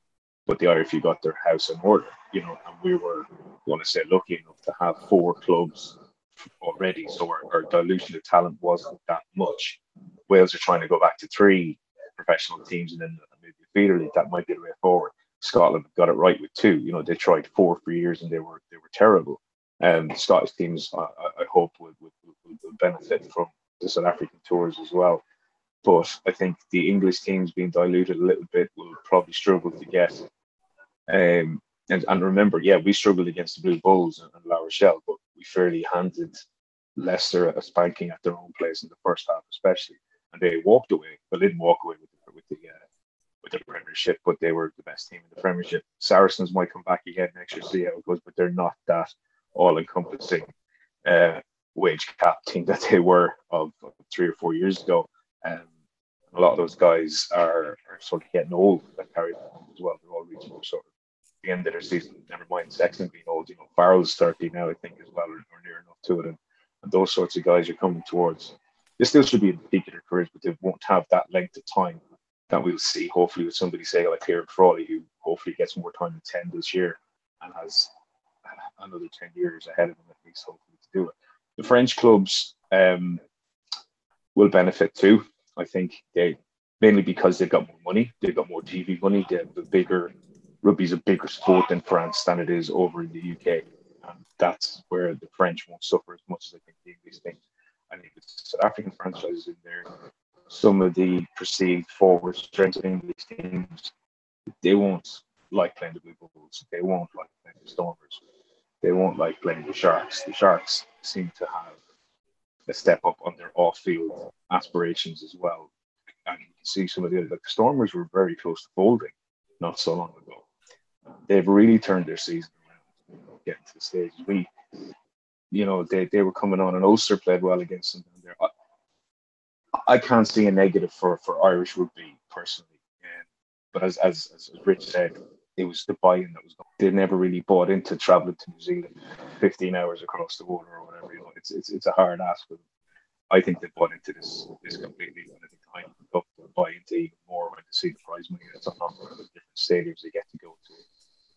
but the IRFU got their house in order, you know, and we were going to say lucky enough to have four clubs already, so our, our dilution of talent wasn't that much. Wales are trying to go back to three professional teams and then maybe a feeder league. That might be the way forward. Scotland got it right with two. You know, they tried four for years and they were they were terrible. And um, Scottish teams, I, I hope, would, would, would, benefit from the South African tours as well. But I think the English teams being diluted a little bit will probably struggle to get. Um, and, and remember, yeah, we struggled against the Blue Bulls and, and La Rochelle, but we fairly handed Leicester a spanking at their own place in the first half, especially. And they walked away, but didn't walk away with the, with the uh, with the Premiership, but they were the best team in the Premiership. Saracens might come back again next year, see how it goes, but they're not that all encompassing uh, wage cap team <laughs> that they were of three or four years ago. Um, a lot of those guys are, are sort of getting old that carry as well. They're all reaching sort of the end of their season. Never mind Sexton being old. You know, Farrell's 30 now, I think, as well, or, or near enough to it. And, and, those sorts of guys are coming towards. They still should be in the peak of their careers, but they won't have that length of time that we'll see. Hopefully, with somebody say like Ciarán Frawley, who hopefully gets more time than 10 this year and has another 10 years ahead of him at least, hopefully, to do it. The French clubs um, will benefit too. I think they mainly because they've got more money, they've got more TV money, they have the bigger rugby's a bigger sport in France than it is over in the UK. And that's where the French won't suffer as much as I think the English think. I think it's South African franchises in there. Some of the perceived forward strengths of English teams, they won't like playing the Blue Bulls. They won't like playing the Stormers. They won't like playing the Sharks. The Sharks seem to have a step up on their off-field aspirations as well. And you can see some of the other, like the Stormers were very close to folding not so long ago they've really turned their season around, you know, getting to the stage. We, you know, they, they were coming on and Ulster played well against them. There, I, I can't see a negative for, for Irish rugby personally. And, but as, as, as Rich said, it was the buy-in that was going. They never really bought into traveling to New Zealand, 15 hours across the water or whatever. You know, it's it's it's a hard ask them. I think they bought into this this completely. And I think will buy into even more when they see the prize money that's offer at the different stadiums they get to go to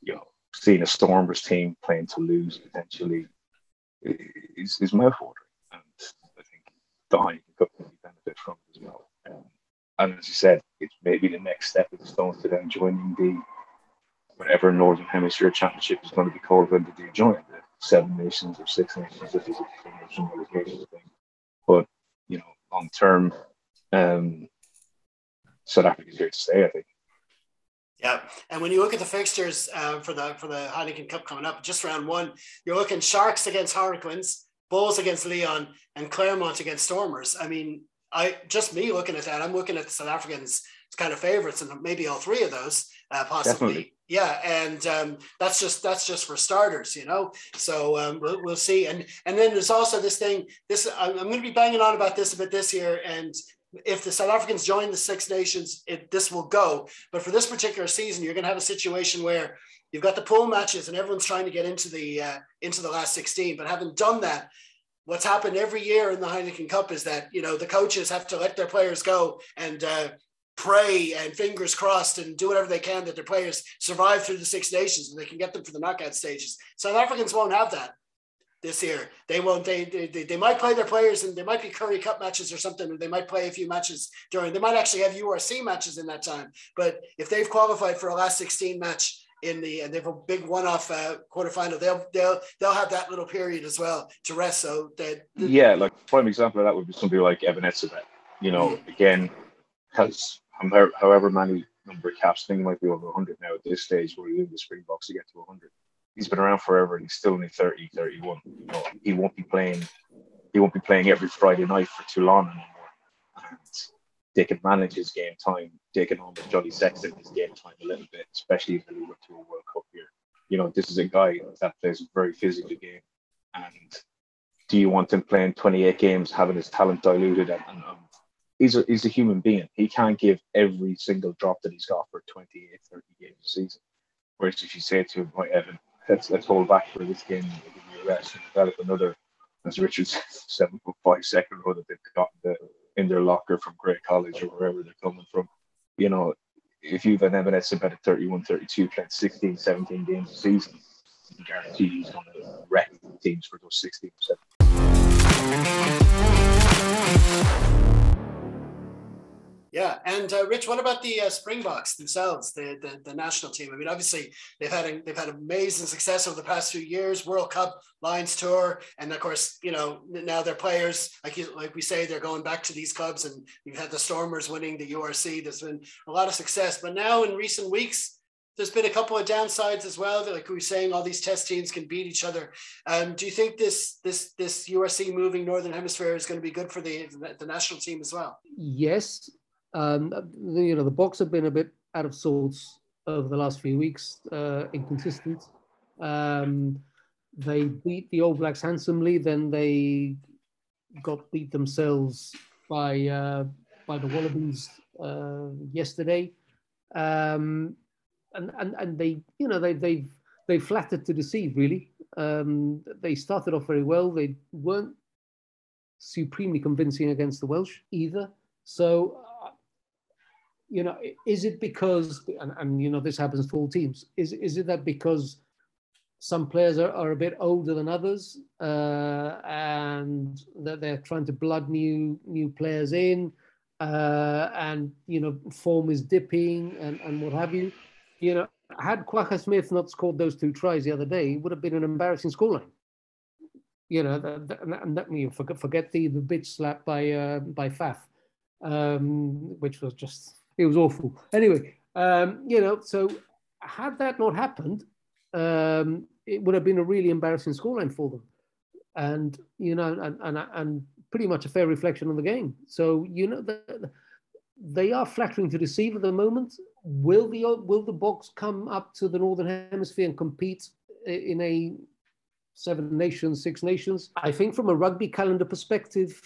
you know, seeing a Stormers team playing to lose potentially is, is I think Heineken Cup can benefit from it as well. Um, and as you said, it's maybe the next step of the Stones to them joining the whatever Northern Hemisphere Championship is going to be called when they do join the Seven Nations or Six Nations if there's a relegation thing. But you know, long term, um, South is here to stay. I think. Yeah, and when you look at the fixtures uh, for the for the Heineken Cup coming up, just round one, you're looking Sharks against Harlequins, Bulls against Lyon, and Clermont against Stormers. I mean, I just me looking at that, I'm looking at the South Africans kind of favorites, and maybe all three of those uh, possibly. Definitely. Yeah, and um, that's just that's just for starters, you know. So um, we'll, we'll see, and and then there's also this thing. This I'm, I'm going to be banging on about this a bit this year, and if the South Africans join the Six Nations, it, this will go. But for this particular season, you're going to have a situation where you've got the pool matches and everyone's trying to get into the uh, into the last 16. But having done that, what's happened every year in the Heineken Cup is that you know the coaches have to let their players go and uh, pray and fingers crossed and do whatever they can that their players survive through the Six Nations and they can get them for the knockout stages. South Africans won't have that this year. They won't. They, they they might play their players, and there might be Currie Cup matches or something. Or they might play a few matches during. They might actually have URC matches in that time. But if they've qualified for a last sixteen match in the and they have a big one-off uh, quarterfinal, they'll they'll they'll have that little period as well to rest. So that yeah, like prime example of that would be somebody like Etzebeth. You know, mm-hmm. again, has however many number of caps. I think he might be over 100 now at this stage where he in the Springboks to get to 100 he's been around forever and he's still only 30, 31. You know, he won't be playing he won't be playing every Friday night for Toulon they can manage his game time, taking on with Johnny Sexton his game time a little bit, especially if we look to a World Cup here. You know, this is a guy that plays a very physical game. And do you want him playing 28 games, having his talent diluted? And, and um, he's, a, he's a human being. He can't give every single drop that he's got for 28, 30 games a season. Whereas if you say to him, right, Eben, let's let's hold back for this game, give you a rest and develop another, as Richard <laughs> seven foot five second row that they've got the, in their locker from Grey College or wherever they're coming from. You know, if you've an Evanescence about a 31, 32, playing 16, 17 games a season, I guarantee he's going to wreck teams for those 16 or 17. Yeah, and uh, Rich, what about the uh, Springboks themselves, the, the, the national team? I mean, obviously they've had a, they've had amazing success over the past few years, World Cup, Lions Tour, and of course, you know now their players, like you, like we say, they're going back to these clubs, and you've had the Stormers winning the URC. There's been a lot of success, but now in recent weeks, there's been a couple of downsides as well. Like we were saying, all these test teams can beat each other. Um, do you think this this this URC moving Northern Hemisphere is going to be good for the the national team as well? Yes, um, you know, the Boks have been a bit out of sorts over the last few weeks, uh, inconsistent. Um, they beat the All Blacks handsomely, then they got beat themselves by uh, by the Wallabies uh, yesterday, um, and, and and they you know they they've they flattered to deceive really. Um, they started off very well. They weren't supremely convincing against the Welsh either. So, you know, is it because and, and you know this happens for all teams? Is is it that because some players are, are a bit older than others uh, and that they're trying to blood new new players in uh, and you know form is dipping and, and what have you you know had Kwagga Smith not scored those two tries the other day it would have been an embarrassing scoreline you know and that you forget, forget the the bitch slap by uh, by Faf um, which was just it was awful anyway um, you know so had that not happened um, it would have been a really embarrassing scoreline for them. And, you know, and, and, and pretty much a fair reflection on the game. So, you know, the, they are flattering to deceive at the moment. Will the, will the Boks come up to the Northern Hemisphere and compete in a seven nations, six nations? I think from a rugby calendar perspective,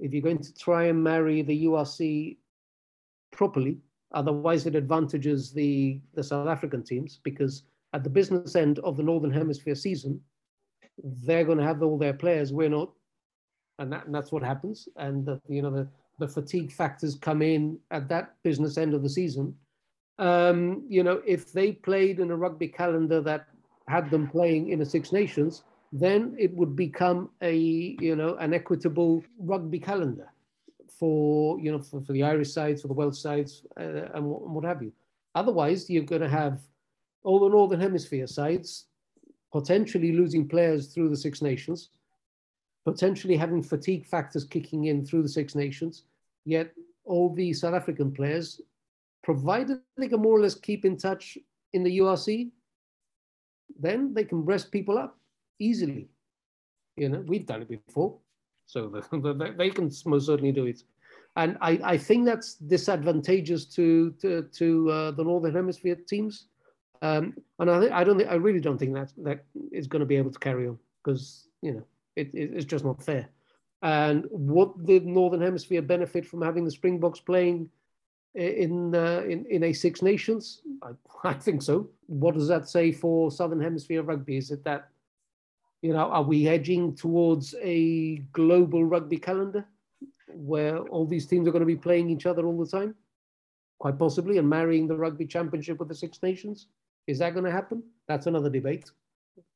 if you're going to try and marry the URC properly, otherwise it advantages the, the South African teams because at the business end of the Northern Hemisphere season, they're going to have all their players. We're not, and, that, and that's what happens. And the, you know the, the fatigue factors come in at that business end of the season. Um, you know, if they played in a rugby calendar that had them playing in a Six Nations, then it would become a you know an equitable rugby calendar for you know for, for the Irish sides, for the Welsh sides, uh, and, what, and what have you. Otherwise, you're going to have all the Northern Hemisphere sides potentially losing players through the Six Nations, potentially having fatigue factors kicking in through the Six Nations, yet all the South African players, provided they can more or less keep in touch in the URC, then they can rest people up easily. You know, we've done it before, so they can most certainly do it. And I, I think that's disadvantageous to to, to uh, the Northern Hemisphere teams um, and I, I don't think, I really don't think that that is going to be able to carry on because you know it, it, it's just not fair. And would the Northern Hemisphere benefit from having the Springboks playing in uh, in in a Six Nations? I, <laughs> I think so. What does that say for Southern Hemisphere rugby? Is it that you know are we edging towards a global rugby calendar where all these teams are going to be playing each other all the time? Quite possibly, and marrying the rugby championship with the Six Nations. Is that going to happen? That's another debate.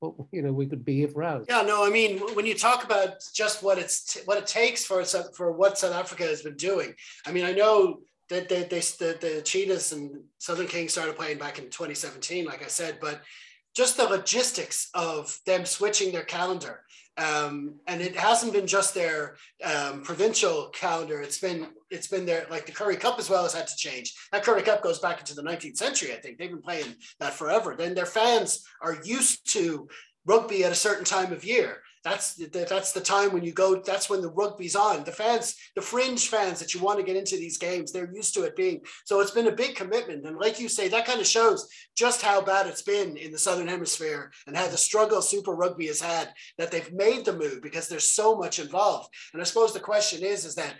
But you know, we could be here for hours. Yeah, no, I mean, when you talk about just what it's t- what it takes for for what South Africa has been doing, I mean, I know that they, they, the, the Cheetahs and Southern Kings started playing back in 2017, like I said, but just the logistics of them switching their calendar um, and it hasn't been just their um, provincial calendar. It's been it's been their like the Currie Cup as well has had to change. That Currie Cup goes back into the 19th century. I think they've been playing that forever. Then their fans are used to rugby at a certain time of year. That's the, that's the time when you go. That's when the rugby's on. The fans, the fringe fans that you want to get into these games, they're used to it being. So it's been a big commitment, and like you say, that kind of shows just how bad it's been in the southern hemisphere and how the struggle Super Rugby has had. That they've made the move because there's so much involved. And I suppose the question is, is that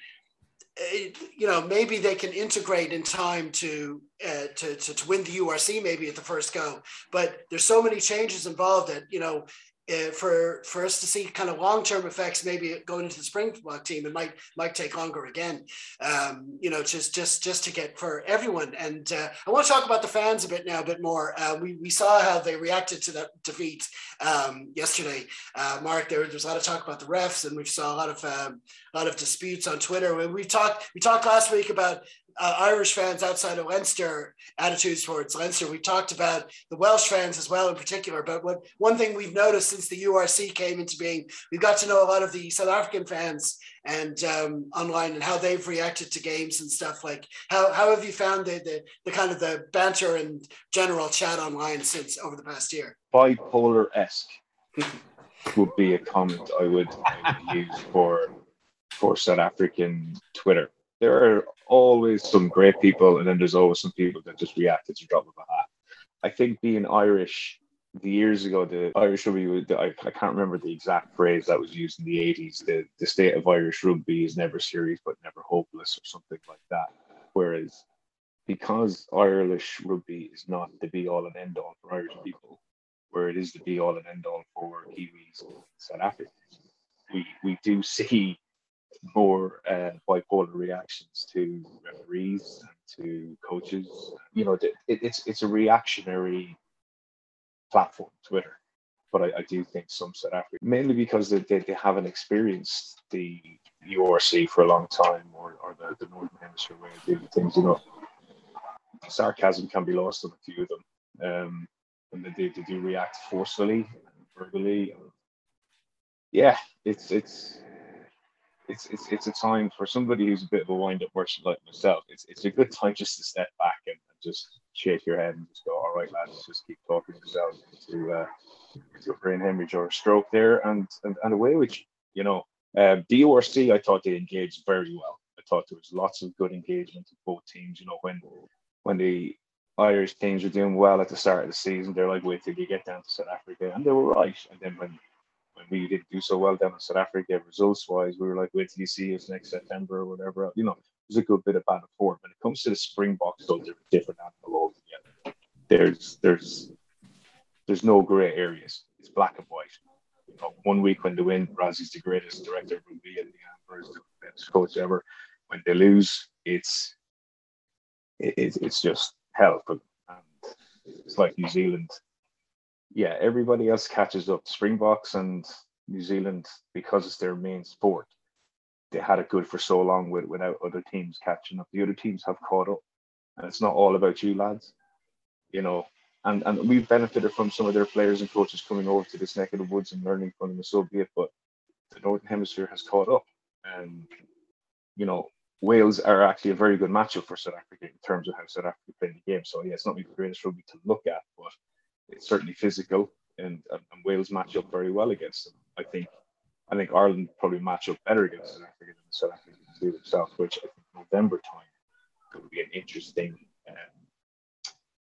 eh, you know maybe they can integrate in time to, uh, to, to to win the URC maybe at the first go but there's so many changes involved that you know uh, for for us to see kind of long term effects, maybe going into the Springbok team, it might might take longer again. Um, you know, just just just to get for everyone. And uh, I want to talk about the fans a bit now, a bit more. Uh, we we saw how they reacted to that defeat um, yesterday. Uh, Mark, there, there was a lot of talk about the refs, and we saw a lot of um, a lot of disputes on Twitter. We talked we talked last week about uh, Irish fans outside of Leinster attitudes towards Leinster. We talked about the Welsh fans as well, in particular. But what one thing we've noticed since the URC came into being, we've got to know a lot of the South African fans and um, online and how they've reacted to games and stuff. Like, how, how have you found the, the the kind of the banter and general chat online since over the past year? Bipolar esque <laughs> would be a comment I would, I would use for for South African Twitter there are always some great people, and then there's always some people that just react to the drop of a hat. I think being Irish the years ago, the Irish rugby, I, I can't remember the exact phrase that was used in the 80s. The, the state of Irish rugby is never serious but never hopeless, or something like that. Whereas, because Irish rugby is not the be all and end all for Irish people, where it is the be all and end all for Kiwis and South Africans, we, we do <laughs> see more uh, bipolar reactions to referees and to coaches. You know, it, it's it's a reactionary platform, Twitter. But I, I do think some South Africa, mainly because they, they, they haven't experienced the URC for a long time or, or the, the Northern Hemisphere way of doing things, you know. Sarcasm can be lost on a few of them. Um, and they, they do react forcefully, verbally. Yeah, it's it's it's it's it's a time for somebody who's a bit of a wind-up merchant like myself. It's it's a good time just to step back and, and just shake your head and just go, all right, lads, just keep talking yourselves to uh, to a brain hemorrhage or a stroke there, and and, and away with you. You know, uh, DORC, I thought they engaged very well. I thought there was lots of good engagement of both teams. You know, when when the Irish teams were doing well at the start of the season, they're like, wait till you get down to South Africa, and they were right. And then when when we didn't do so well down in South Africa, results wise, we were like, wait till you see us next September or whatever. You know, there's a good bit of and forth. When it comes to the Springboks, though, they're a different animal altogether. There's there's there's no grey areas. It's black and white. You know, one week when they win, Rassie's the greatest director of rugby and Nienaber, the best coach ever. When they lose, it's it, it's just hell. And it's like New Zealand yeah, everybody else catches up. Springboks and New Zealand, because it's their main sport, they had it good for so long with, without other teams catching up. The other teams have caught up, and it's not all about you lads, you know. And and we've benefited from some of their players and coaches coming over to this neck of the woods and learning from them, so be it. But the Northern Hemisphere has caught up, and you know Wales are actually a very good matchup for South Africa in terms of how South Africa play the game. So yeah, it's not the greatest rugby to look at, but certainly physical, and, and Wales match up very well against them. I think I think Ireland probably match up better against South Africa than South Africa do themselves, which I think November time could be an interesting um,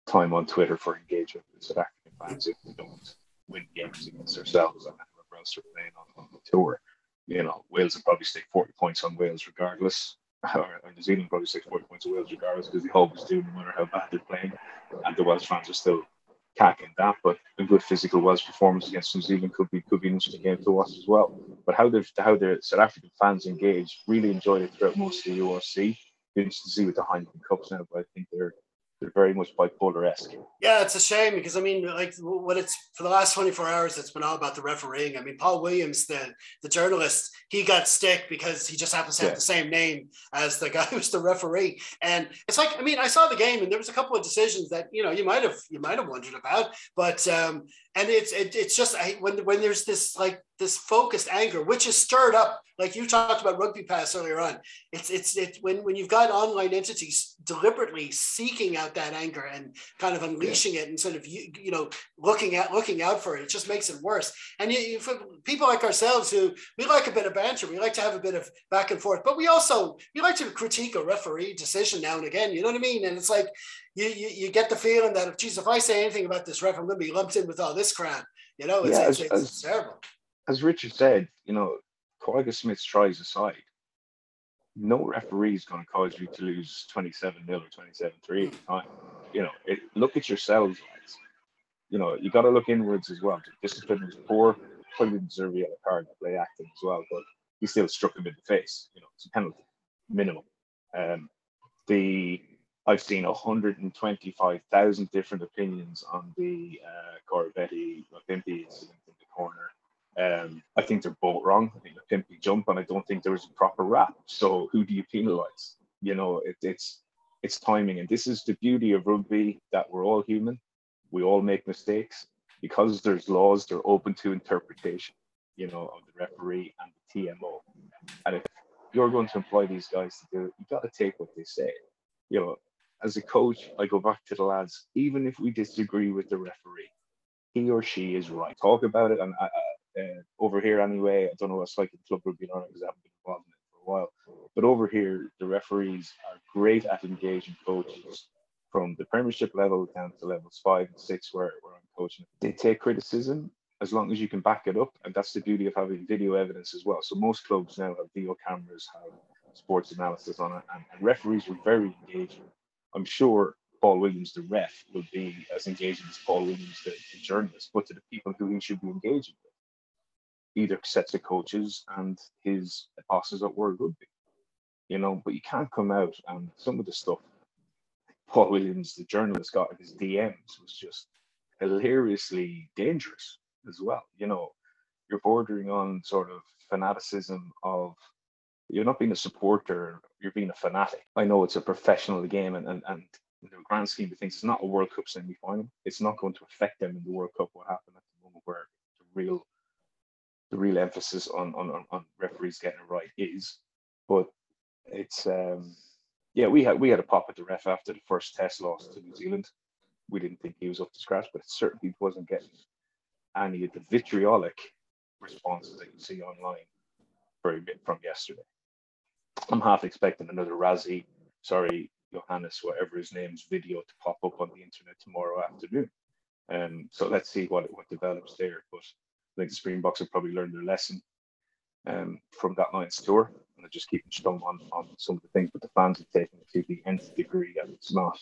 time on Twitter for engagement with South African fans if we don't win games against ourselves and whoever else are playing on, on the tour. You know, Wales will probably stick 40 points on Wales regardless. <laughs> Or, New Zealand probably stick 40 points on Wales regardless because they always do no matter how bad they're playing. And the Welsh fans are still Cacking that, but a good physical Welsh performance against New Zealand could be could be an interesting game to watch as well. But how the how the South African fans engage, really enjoyed it throughout most of the URC. Be interesting to see with the Heineken Cups now, but I think they're they're very much bipolar esque. Yeah, it's a shame because I mean, like what it's for the last 24 hours, it's been all about the refereeing. I mean, Paul Williams, the the journalist, he got stick because he just happens to have yeah. the same name as the guy <laughs> who's the referee. And it's like, I mean, I saw the game and there was a couple of decisions that you know you might have you might have wondered about, but um, and it's it, it's just I, when when there's this like this focused anger, which is stirred up, like you talked about rugby pass earlier on. It's it's it when when you've got online entities deliberately seeking out that anger and kind of unleashing yeah. it and sort of you, you know looking at looking out for it, it just makes it worse. And you, you, for people like ourselves who we like a bit of banter, we like to have a bit of back and forth, but we also we like to critique a referee decision now and again. You know what I mean? And it's like you you, you get the feeling that if geez, if I say anything about this ref, I'm going to be lumped in with all this crap. You know, it's, yeah, it's, it's, it's terrible as Richard said, you know, Kwagga Smith's tries aside, no referee is going to cause you to lose 27 0 or 27 3 at time. You know, it, look at yourselves. You know, you got to look inwards as well. The discipline was poor. Probably didn't deserve a yellow card to play acting as well, but he still struck him in the face. You know, it's a penalty, minimum. Um, the I've seen 125,000 different opinions on the uh, Koroibete Mapimpi incident in the corner. Um, I think they're both wrong. I think Mapimpi jump, and I don't think there was a proper wrap. So who do you penalise? You know, it, it's it's timing, and this is the beauty of rugby that we're all human. We all make mistakes because there's laws. They're open to interpretation. You know, of the referee and the TMO. And if you're going to employ these guys to do it, you've got to take what they say. You know, as a coach, I go back to the lads. Even if we disagree with the referee, he or she is right. Talk about it, and I, uh, over here anyway. I don't know what like in club rugby on because I haven't been involved in it for a while. But over here, the referees are great at engaging coaches from the Premiership level down to levels five and six, where, where I'm coaching. They take criticism as long as you can back it up, and that's the beauty of having video evidence as well. So most clubs now have video cameras, have sports analysis on it, and, and referees are very engaging. I'm sure Paul Williams, the ref, will be as engaging as Paul Williams, the, the journalist, but to the people who he should be engaging with, either sets of coaches and his bosses at World Rugby. You know, but you can't come out and some of the stuff Paul Williams, the journalist, got in his DMs was just hilariously dangerous as well. You know, you're bordering on sort of fanaticism of you're not being a supporter, you're being a fanatic. I know it's a professional game and, and, and in the grand scheme of things, it's not a World Cup semi final. It's not going to affect them in the World Cup what happened at the moment where the real the real emphasis on on, on referees getting it right is. But it's um yeah, we had we had a pop at the ref after the first test loss to New Zealand. We didn't think he was up to scratch, but it certainly wasn't getting any of the vitriolic responses that you see online very bit from yesterday. I'm half expecting another Rassie, sorry, Johannes, whatever his name's video to pop up on the internet tomorrow afternoon. Um, so let's see what what develops there. But I think the Springboks have probably learned their lesson um, from that Lions tour, and they're just keeping stum on, on some of the things. But the fans have taken it to the nth degree, and it's not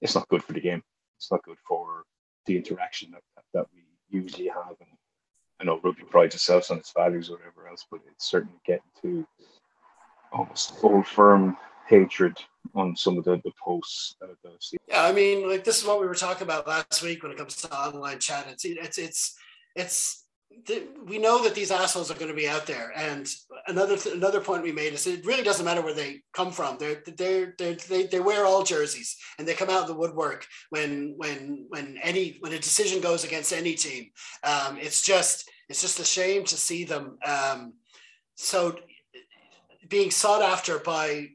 it's not good for the game. It's not good for the interaction that, that, that we usually have. And I know rugby prides itself on its values or whatever else, but it's certainly getting to almost full firm hatred on some of the, the posts that I've seen. Yeah, I mean, like this is what we were talking about last week when it comes to online chat. It's it's it's it's we know that these assholes are going to be out there. And another th- another point we made is it really doesn't matter where they come from. They're, they're, they're, they they wear all jerseys and they come out of the woodwork when when when any when a decision goes against any team. Um, it's just it's just a shame to see them um, so being sought after by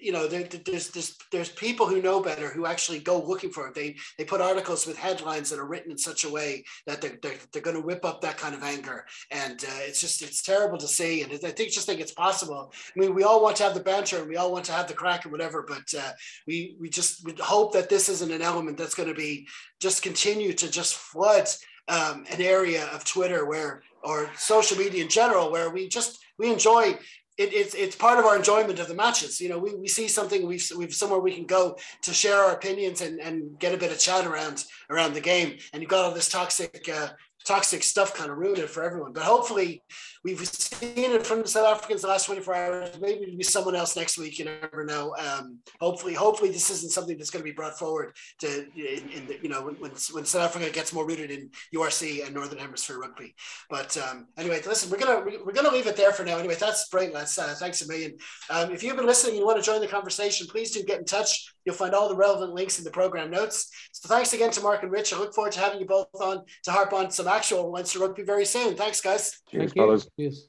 you know, there, there's, there's, there's people who know better who actually go looking for it. They, they put articles with headlines that are written in such a way that they're, they're, they're going to whip up that kind of anger. And uh, it's just, it's terrible to see. And I think, just think it's possible. I mean, we all want to have the banter and we all want to have the crack and whatever, but uh, we, we just we hope that this isn't an element that's going to be just continue to just flood um, an area of Twitter where, or social media in general, where we just, we enjoy it, it's it's part of our enjoyment of the matches. You know, we, we see something we've we've somewhere we can go to share our opinions and, and get a bit of chat around around the game. And you've got all this toxic uh, toxic stuff kind of ruin it for everyone. But hopefully, we've seen it from the South Africans the last 24 hours. Maybe it'll be someone else next week. You never know. Um, hopefully, hopefully this isn't something that's going to be brought forward to in, in the, you know when, when, South Africa gets more rooted in URC and Northern Hemisphere rugby. But um, anyway, listen, we're gonna we're gonna leave it there for now. Anyway, that's great. Uh, thanks a million. Um, if you've been listening and you want to join the conversation, please do get in touch. You'll find all the relevant links in the program notes. So thanks again to Mark and Rich. I look forward to having you both on to harp on some actual Leinster rugby very soon. Thanks, guys. Cheers, Thank fellas. Cheers.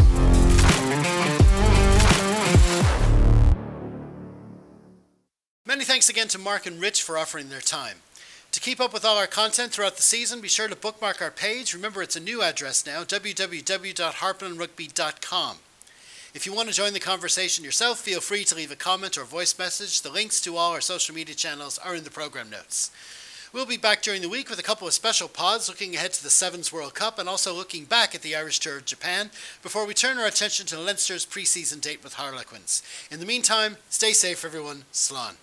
Many thanks again to Mark and Rich for offering their time. To keep up with all our content throughout the season, be sure to bookmark our page. Remember, it's a new address now www.harpinonrugby.com. If you want to join the conversation yourself, feel free to leave a comment or voice message. The links to all our social media channels are in the program notes. We'll be back during the week with a couple of special pods looking ahead to the Sevens World Cup and also looking back at the Irish tour of Japan before we turn our attention to Leinster's preseason date with Harlequins. In the meantime, stay safe, everyone. Slán.